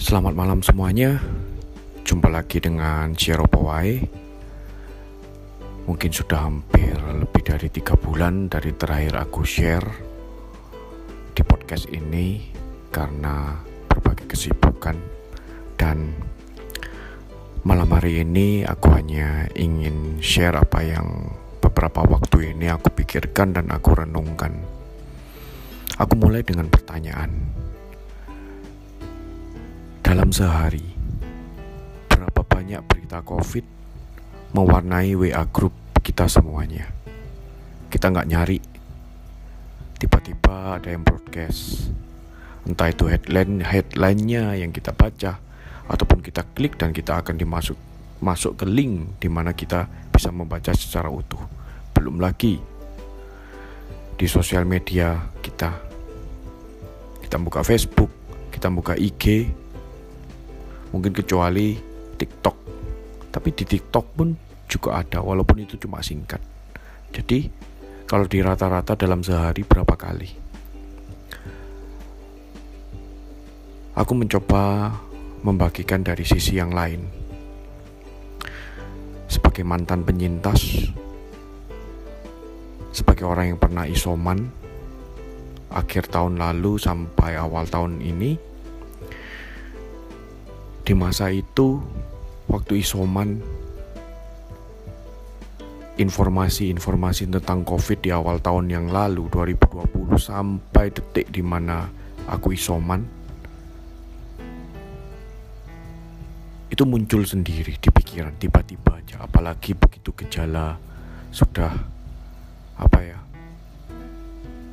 Selamat malam semuanya. Jumpa lagi dengan Share Pawai Mungkin sudah hampir lebih dari tiga bulan dari terakhir aku share Di podcast ini Karena berbagai kesibukan. Dan malam hari ini aku hanya ingin share apa yang beberapa waktu ini aku pikirkan dan aku renungkan. Aku mulai dengan pertanyaan dalam sehari, berapa banyak berita COVID mewarnai WA grup kita semuanya? Kita nggak nyari, tiba-tiba ada yang broadcast. Entah itu headline headlinenya yang kita baca, ataupun kita klik dan kita akan dimasuk masuk ke link di mana kita bisa membaca secara utuh. Belum lagi di sosial media kita, kita buka Facebook, kita buka IG, mungkin kecuali TikTok. Tapi di TikTok pun juga ada walaupun itu cuma singkat. Jadi kalau di rata-rata dalam sehari berapa kali? Aku mencoba membagikan dari sisi yang lain. Sebagai mantan penyintas sebagai orang yang pernah isoman akhir tahun lalu sampai awal tahun ini di masa itu waktu isoman informasi-informasi tentang COVID di awal tahun yang lalu 2020 sampai detik di mana aku isoman itu muncul sendiri di pikiran tiba-tiba aja. Apalagi begitu gejala sudah apa ya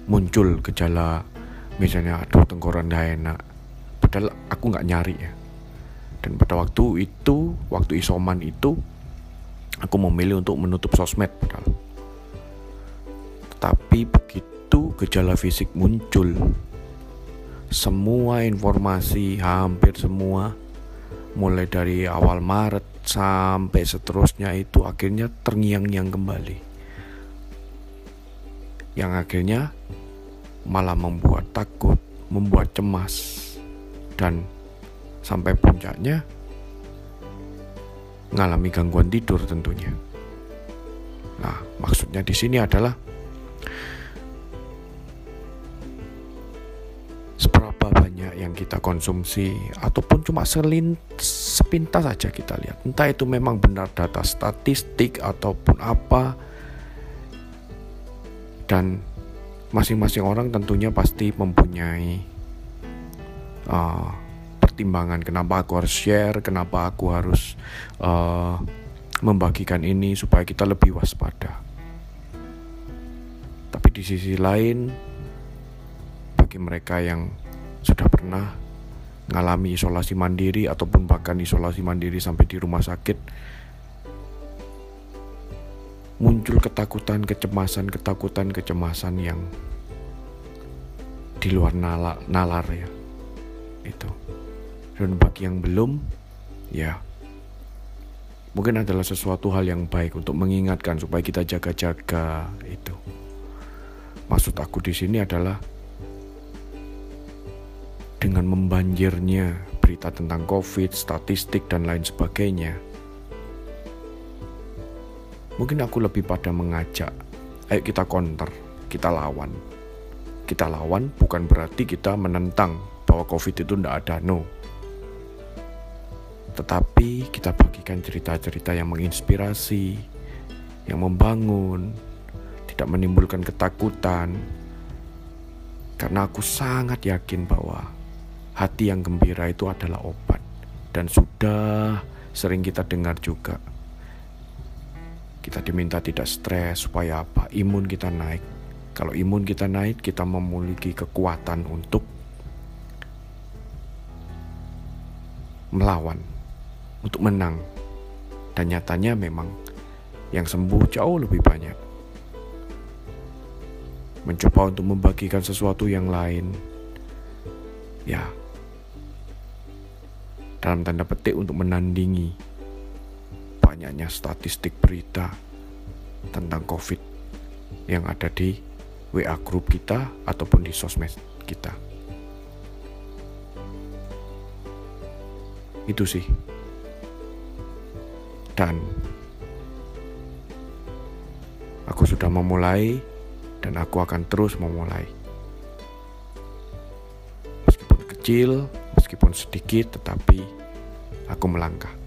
muncul gejala misalnya aduh tengkorak gak enak. Padahal aku nggak nyari ya dan pada waktu itu waktu isoman itu aku memilih untuk menutup sosmed padahal. Tapi begitu gejala fisik muncul semua informasi hampir semua mulai dari awal Maret sampai seterusnya itu akhirnya terngiang-ngiang kembali. Yang akhirnya malah membuat takut, membuat cemas dan sampai puncaknya mengalami gangguan tidur tentunya. Nah, maksudnya di sini adalah seberapa banyak yang kita konsumsi ataupun cuma selin sepintas saja kita lihat. Entah itu memang benar data statistik ataupun apa dan masing-masing orang tentunya pasti mempunyai uh, pertimbangan kenapa aku harus share, kenapa aku harus uh, membagikan ini supaya kita lebih waspada. Tapi di sisi lain, bagi mereka yang sudah pernah mengalami isolasi mandiri ataupun bahkan isolasi mandiri sampai di rumah sakit, muncul ketakutan, kecemasan, ketakutan, kecemasan yang di luar nalar, nalar ya. Itu. Dan bagi yang belum, ya mungkin adalah sesuatu hal yang baik untuk mengingatkan supaya kita jaga-jaga itu. Maksud aku di sini adalah dengan membanjirnya berita tentang COVID, statistik dan lain sebagainya. Mungkin aku lebih pada mengajak, ayo kita counter, kita lawan. Kita lawan bukan berarti kita menentang bahwa COVID itu tidak ada, no tetapi kita bagikan cerita-cerita yang menginspirasi, yang membangun, tidak menimbulkan ketakutan. Karena aku sangat yakin bahwa hati yang gembira itu adalah obat dan sudah sering kita dengar juga. Kita diminta tidak stres supaya apa? Imun kita naik. Kalau imun kita naik, kita memiliki kekuatan untuk melawan untuk menang. Dan nyatanya memang yang sembuh jauh lebih banyak. Mencoba untuk membagikan sesuatu yang lain. Ya. Dalam tanda petik untuk menandingi banyaknya statistik berita tentang COVID yang ada di WA grup kita ataupun di sosmed kita. Itu sih. Dan aku sudah memulai dan aku akan terus memulai. Meskipun kecil, meskipun sedikit, tetapi aku melangkah.